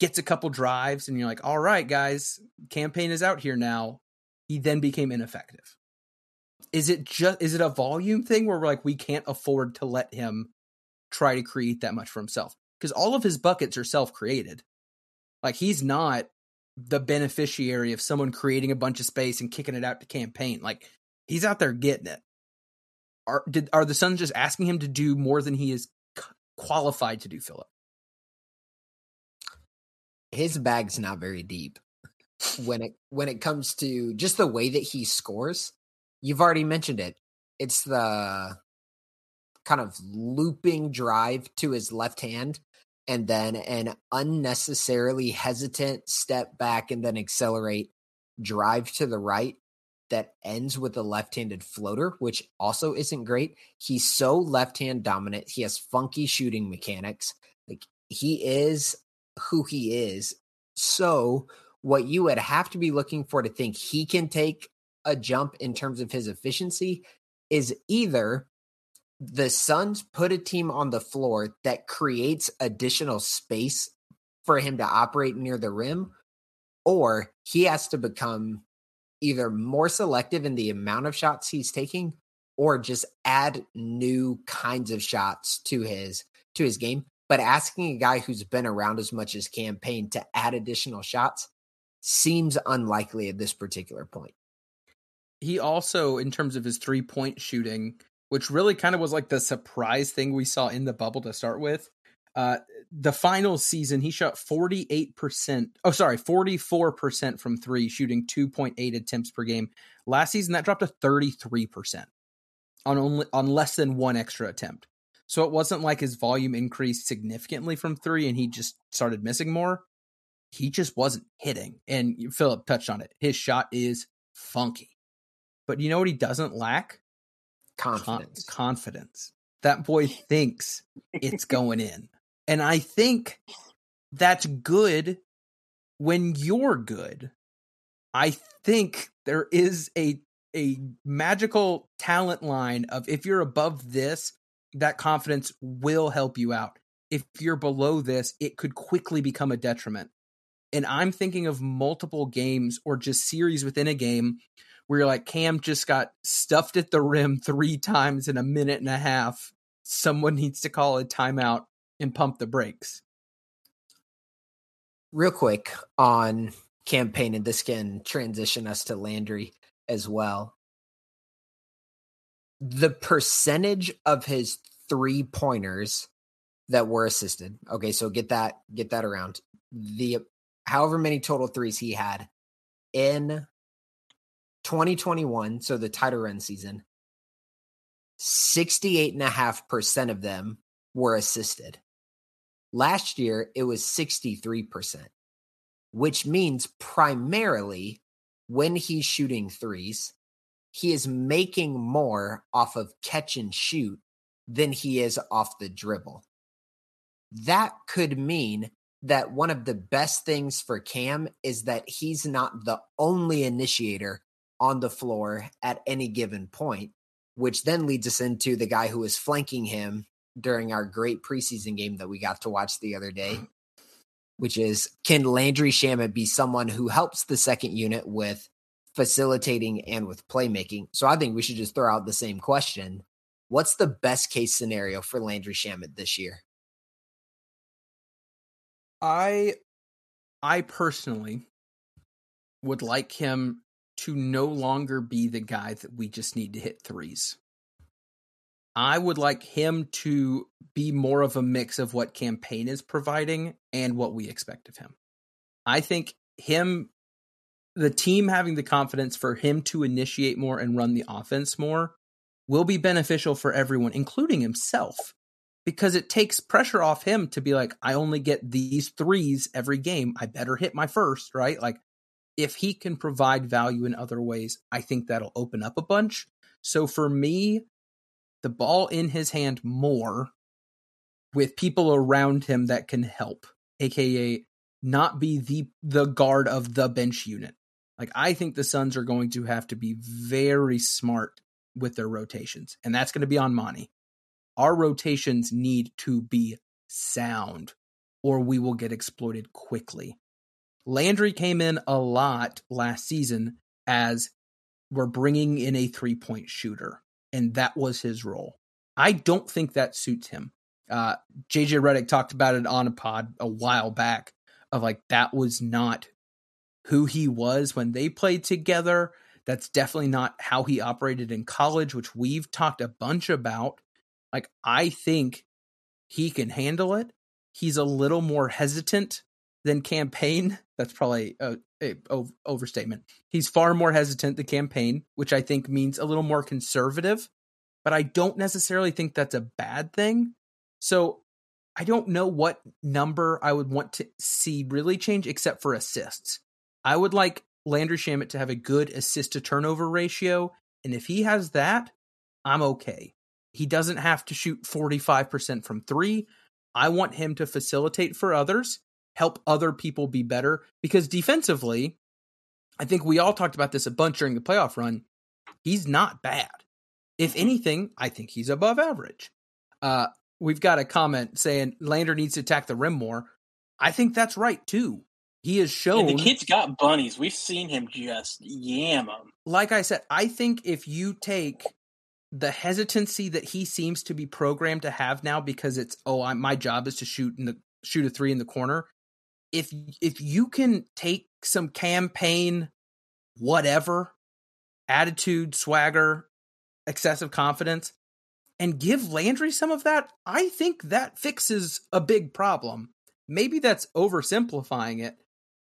gets a couple drives, and you're like, all right, guys, Cam Payne is out here now. He then became ineffective. Is it just is it a volume thing where we're like we can't afford to let him try to create that much for himself? Because all of his buckets are self created. Like he's not the beneficiary of someone creating a bunch of space and kicking it out to Cam Payne Like he's out there getting it. Are did are the Suns just asking him to do more than he is qualified to do, Philip? His bag's not very deep when it when it comes to just the way that he scores. You've already mentioned it. It's the kind of looping drive to his left hand and then an unnecessarily hesitant step back and then accelerate drive to the right that ends with a left-handed floater, which also isn't great. He's so left-hand dominant. He has funky shooting mechanics. Like he is who he is. So what you would have to be looking for to think he can take a jump in terms of his efficiency is either the Suns put a team on the floor that creates additional space for him to operate near the rim, or he has to become either more selective in the amount of shots he's taking or just add new kinds of shots to his to his game. But asking a guy who's been around as much as Cam Payne to add additional shots seems unlikely at this particular point he also in terms of his three point shooting which really kind of was like the surprise thing we saw in the bubble to start with uh, the final season, he shot 48%. Oh, sorry, 44% from three, shooting 2.8 attempts per game. Last season, that dropped to 33% on only on less than one extra attempt. So it wasn't like his volume increased significantly from three and he just started missing more. He just wasn't hitting. And Philip touched on it. His shot is funky. But you know what he doesn't lack? Confidence. Con- confidence. That boy thinks it's going in. And I think that's good when you're good. I think there is a a magical talent line of if you're above this, that confidence will help you out. If you're below this, it could quickly become a detriment. And I'm thinking of multiple games or just series within a game where you're like, Cam just got stuffed at the rim three times in a minute and a half. Someone needs to call a timeout and pump the brakes. Real quick on Cam Payne, and this can transition us to Landry as well. The percentage of his three pointers that were assisted. Okay, so get that get that around. The however many total threes he had in 2021, so the title run season, 68.5% of them were assisted. Last year, it was 63%, which means primarily when he's shooting threes, he is making more off of catch and shoot than he is off the dribble. That could mean that one of the best things for Cam is that he's not the only initiator on the floor at any given point, which then leads us into the guy who is flanking him during our great preseason game that we got to watch the other day, mm-hmm. which is can Landry Shamet be someone who helps the second unit with facilitating and with playmaking? So I think we should just throw out the same question. What's the best case scenario for Landry Shamet this year? I I personally would like him to no longer be the guy that we just need to hit threes. I would like him to be more of a mix of what Cam Payne is providing and what we expect of him. I think him, the team having the confidence for him to initiate more and run the offense more will be beneficial for everyone, including himself, because it takes pressure off him to be like, I only get these threes every game. I better hit my first, right? Like, if he can provide value in other ways, I think that'll open up a bunch. So for me, the ball in his hand more with people around him that can help, aka not be the the guard of the bench unit. Like I think the Suns are going to have to be very smart with their rotations, and that's going to be on Monty. Our rotations need to be sound, or we will get exploited quickly. Landry came in a lot last season as we're bringing in a three point shooter and that was his role. I don't think that suits him. Uh, JJ Redick talked about it on a pod a while back of like that was not who he was when they played together. That's definitely not how he operated in college, which we've talked a bunch about. Like, I think he can handle it. He's a little more hesitant than Cam Payne. That's probably a, a, overstatement. He's far more hesitant than Cam Payne, which I think means a little more conservative. But I don't necessarily think that's a bad thing. So I don't know what number I would want to see really change, except for assists. I would like Landry Shamet to have a good assist to turnover ratio. And if he has that, I'm okay. He doesn't have to shoot 45% from three. I want him to facilitate for others, help other people be better, because defensively, I think we all talked about this a bunch during the playoff run. He's not bad. If anything, I think he's above average. Uh, we've got a comment saying Landry needs to attack the rim more. I think that's right too. He has shown the kid's got bunnies. We've seen him just yam them. Like I said, I think if you take the hesitancy that he seems to be programmed to have now, because it's oh, I, my job is to shoot in the shoot a three in the corner. If if you can take some Cam Payne whatever attitude, swagger, excessive confidence, and give Landry some of that, I think that fixes a big problem. Maybe that's oversimplifying it,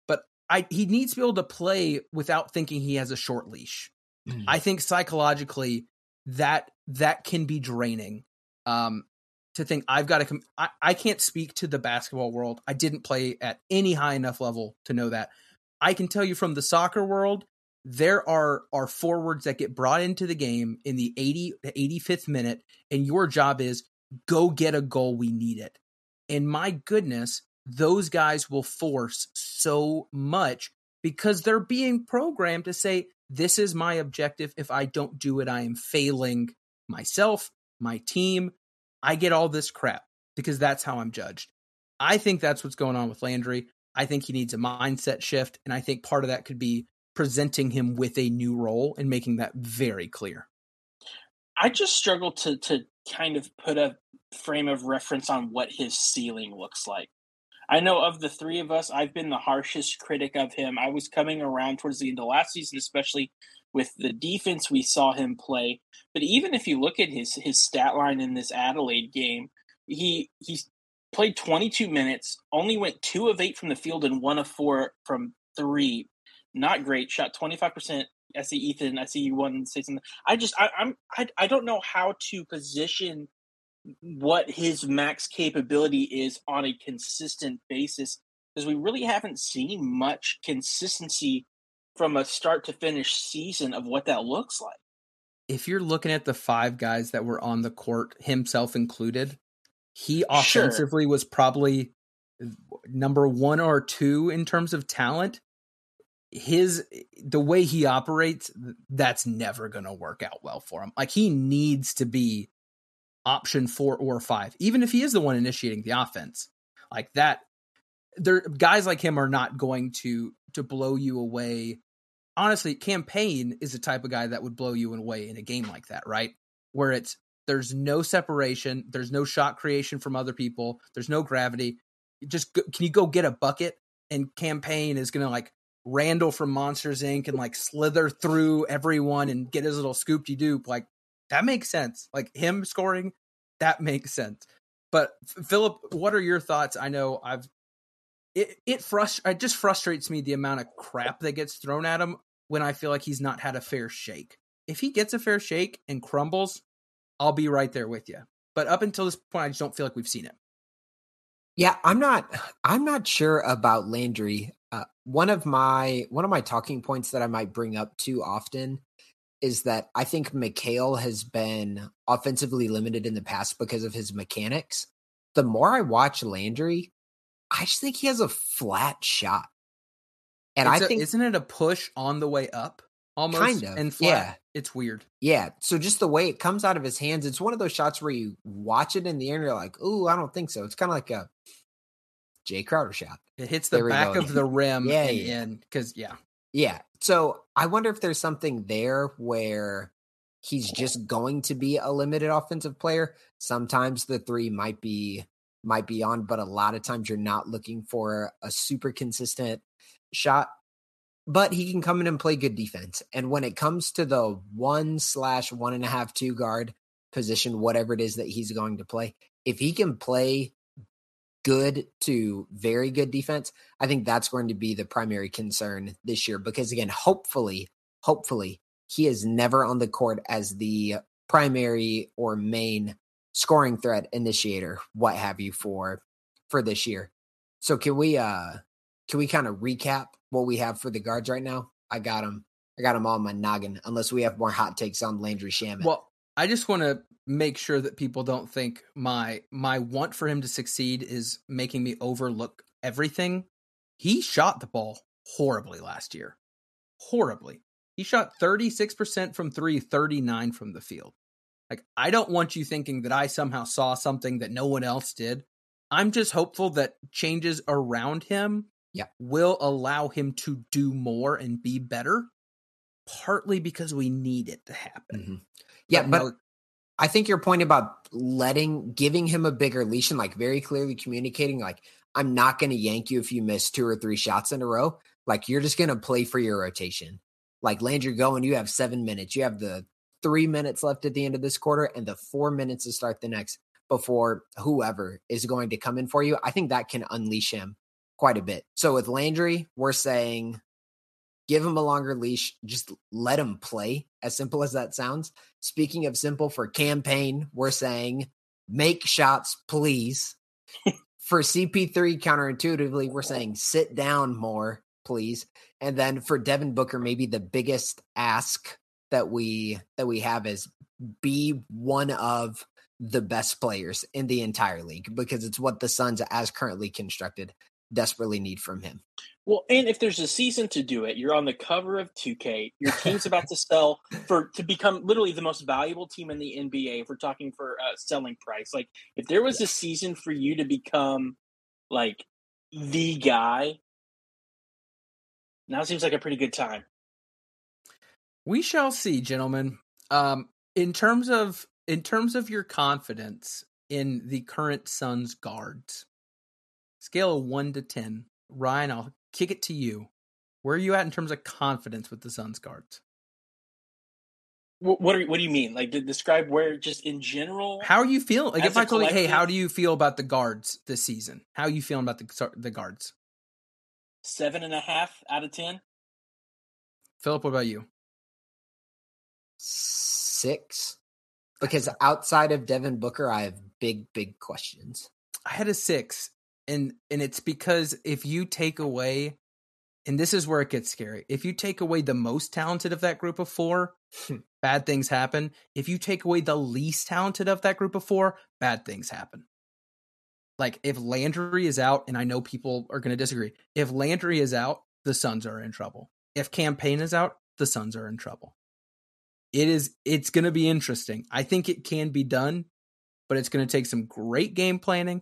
but I he needs to be able to play without thinking he has a short leash. Mm. I think psychologically that that can be draining. Um, to think I've got to come. I, I can't speak to the basketball world. I didn't play at any high enough level to know that. I can tell you from the soccer world, there are are forwards that get brought into the game in the 80 85th minute, and your job is go get a goal. We need it. And my goodness, those guys will force so much because they're being programmed to say, This is my objective. If I don't do it, I am failing myself, my team. I get all this crap because that's how I'm judged. I think that's what's going on with Landry. I think he needs a mindset shift. And I think part of that could be presenting him with a new role and making that very clear. I just struggle to to kind of put a frame of reference on what his ceiling looks like. I know of the three of us, I've been the harshest critic of him. I was coming around towards the end of last season, especially with the defense we saw him play. But even if you look at his his stat line in this Adelaide game, he he played 22 minutes, only went two of eight from the field and one of four from three. Not great. Shot 25 percent. I see Ethan. I see you want to say something. I just I, I'm I I don't know how to position what his max capability is on a consistent basis because we really haven't seen much consistency from a start to finish season of what that looks like. If you're looking at the five guys that were on the court, himself included, he offensively sure. was probably number one or two in terms of talent. His the way he operates, that's never going to work out well for him. Like he needs to be option four or five, even if he is the one initiating the offense. Like that, there guys like him are not going to to blow you away. Honestly, Cam Payne is the type of guy that would blow you away in a game like that, right? Where it's there's no separation, there's no shot creation from other people, there's no gravity. Just can you go get a bucket? And Cam Payne is gonna like Randall from Monsters Inc. and like slither through everyone and get his little scoopy doop. Like that makes sense. Like him scoring, that makes sense. But Philip, what are your thoughts? I know I've it it frust it just frustrates me the amount of crap that gets thrown at him when I feel like he's not had a fair shake. If he gets a fair shake and crumbles, I'll be right there with you. But up until this point, I just don't feel like we've seen it. Yeah, I'm not. I'm not sure about Landry. Uh, one of my one of my talking points that I might bring up too often is that I think Mikal has been offensively limited in the past because of his mechanics. The more I watch Landry, I just think he has a flat shot. And it's I a, think isn't it a push on the way up? Almost kind of and flat. Yeah. It's weird. Yeah. So just the way it comes out of his hands, it's one of those shots where you watch it in the air and you're like, ooh, I don't think so. It's kind of like a Jae Crowder shot. It hits the back of the rim yeah, and yeah. because yeah. Yeah. So I wonder if there's something there where he's just going to be a limited offensive player. Sometimes the three might be might be on, but a lot of times you're not looking for a super consistent shot. But he can come in and play good defense. And when it comes to the one slash one and a half, two guard position, whatever it is that he's going to play, if he can play good to very good defense, I think that's going to be the primary concern this year. Because again, hopefully, hopefully, he is never on the court as the primary or main scoring threat initiator, what have you for for this year. So can we uh can we kind of recap what we have for the guards right now? I got them. I got them all on my noggin. Unless we have more hot takes on Landry Shamet. Well, I just want to make sure that people don't think my my want for him to succeed is making me overlook everything. He shot the ball horribly last year. Horribly. He shot 36% from 3, 39 from the field. Like I don't want you thinking that I somehow saw something that no one else did. I'm just hopeful that changes around him yeah. will allow him to do more and be better partly because we need it to happen. Mm-hmm. Yeah, but, but I think your point about letting giving him a bigger leash and like very clearly communicating like I'm not going to yank you if you miss two or three shots in a row. Like you're just going to play for your rotation. Like Landry going, you have 7 minutes. You have the 3 minutes left at the end of this quarter and the 4 minutes to start the next before whoever is going to come in for you. I think that can unleash him quite a bit. So with Landry, we're saying give him a longer leash, just let him play, as simple as that sounds. Speaking of simple for Cam Payne, we're saying make shots, please. for CP3, counterintuitively, we're saying sit down more, please. And then for Devin Booker, maybe the biggest ask that we that we have is be one of the best players in the entire league because it's what the Suns, as currently constructed, desperately need from him. Well, and if there's a season to do it, you're on the cover of 2K. Your team's about to sell for to become literally the most valuable team in the NBA. If we're talking for uh, selling price, like if there was a season for you to become like the guy, now seems like a pretty good time. We shall see, gentlemen. Um, in terms of in terms of your confidence in the current Suns guards, scale of one to ten, Ryan, I'll kick it to you. Where are you at in terms of confidence with the Suns guards? What what, are, what do you mean? Like, describe where just in general. How are you feeling? Like, if I told you, hey, how do you feel about the guards this season? How are you feeling about the the guards? Seven and a half out of ten. Philip, what about you? Six. Because outside of Devin Booker, I have big, big questions. I had a six, and and it's because if you take away and this is where it gets scary if you take away the most talented of that group of four hmm. bad things happen. If you take away the least talented of that group of four bad things happen. Like if landry is out and i know people are going to disagree if landry is out the suns are in trouble. If Cam Payne is out the suns are in trouble. It is it's going to be interesting. I think it can be done but it's going to take some great game planning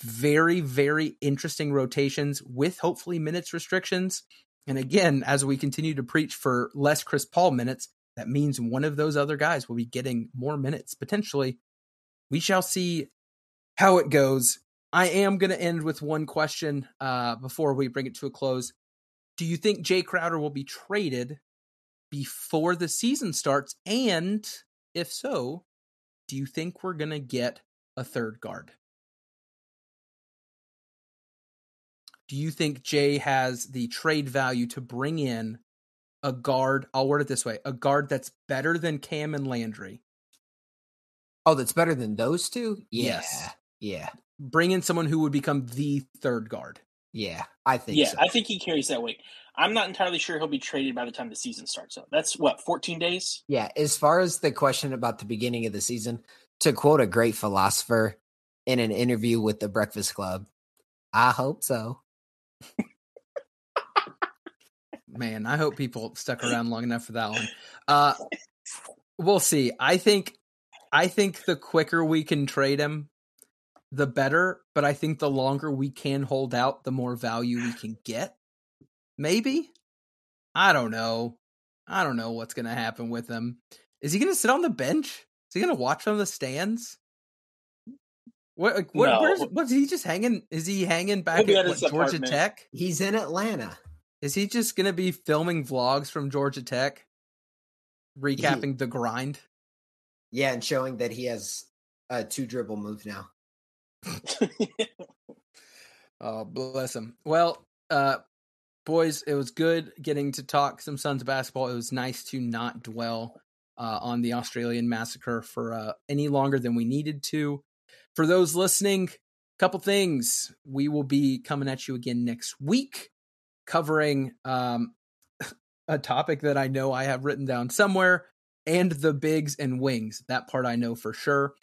very, very interesting rotations with hopefully minutes restrictions. And again, as we continue to preach for less Chris Paul minutes, that means one of those other guys will be getting more minutes potentially. We shall see how it goes. I am going to end with one question uh, before we bring it to a close. Do you think Jae Crowder will be traded before the season starts? And if so, do you think we're going to get a third guard? Do you think Jae has the trade value to bring in a guard? I'll word it this way: a guard that's better than Cam and Landry. Oh, that's better than those two. Yeah. Yes. Yeah. Bring in someone who would become the third guard. Yeah, I think. Yeah, so. I think he carries that weight. I'm not entirely sure he'll be traded by the time the season starts. Up. That's what 14 days. Yeah. As far as the question about the beginning of the season, to quote a great philosopher in an interview with the Breakfast Club, I hope so. Man, I hope people stuck around long enough for that one. Uh, we'll see. I think, I think the quicker we can trade him, the better. But I think the longer we can hold out, the more value we can get. Maybe. I don't know. I don't know what's going to happen with him. Is he going to sit on the bench? Is he going to watch from the stands? What? Like, what? No. Where's, what's he just hanging? Is he hanging back He'll at, at what, Georgia. Tech? He's in Atlanta. Is he just gonna be filming vlogs from Georgia Tech, recapping the grind? Yeah, and showing that he has a two dribble move now. Oh, bless him. Well, uh, boys, it was good getting to talk some Suns basketball. It was nice to not dwell uh, on the Australian massacre for uh, any longer than we needed to. For those listening, couple things. We will be coming at you again next week, covering um, a topic that I know I have written down somewhere, and the bigs and wings. That part I know for sure.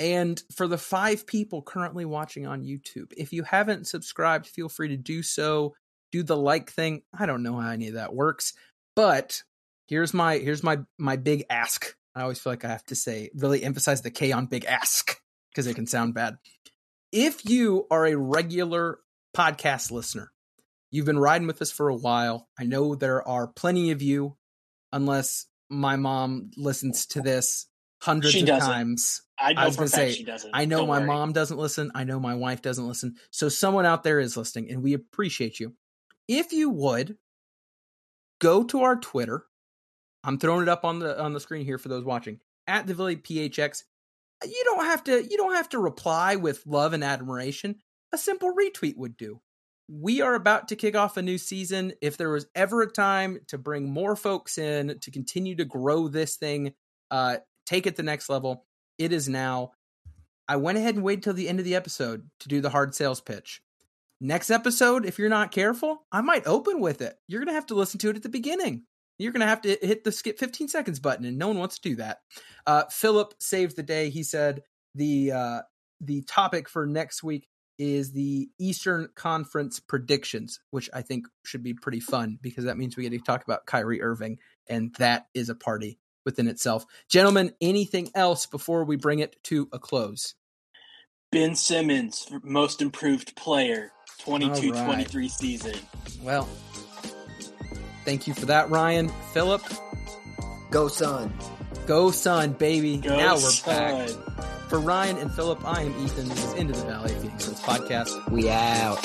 And for the five people currently watching on YouTube, if you haven't subscribed, feel free to do so. Do the like thing. I don't know how any of that works, but here's my here's my my big ask. I always feel like I have to say really emphasize the K on big ask because it can sound bad. If you are a regular podcast listener, you've been riding with us for a while. I know there are plenty of you, unless my mom listens to this hundreds She of doesn't. times. I I was gonna say, she doesn't. I know Don't my worry. mom doesn't listen. I know my wife doesn't listen. So someone out there is listening, and we appreciate you. If you would go to our Twitter, I'm throwing it up on the on the screen here for those watching at the Village PHX. You don't have to you don't have to reply with love and admiration. A simple retweet would do. We are about to kick off a new season. If there was ever a time to bring more folks in to continue to grow this thing, uh, take it the next level, it is now. I went ahead and waited till the end of the episode to do the hard sales pitch. Next episode, if you're not careful, I might open with it. You're to have to listen to it at the beginning. You're going to have to hit the skip 15 seconds button, and no one wants to do that. Uh, Philip saved the day. He said the uh, the topic for next week is the Eastern Conference predictions, which I think should be pretty fun because that means we get to talk about Kyrie Irving, and that is a party within itself. Gentlemen, anything else before we bring it to a close? Ben Simmons, most improved player, 22 All right. 23 season. Well, thank you for that, Ryan. Philip, Go son. go son, baby. Go now we're back. For Ryan and Philip, I am Ethan. This is Into the Valley Phoenix Suns podcast. We out.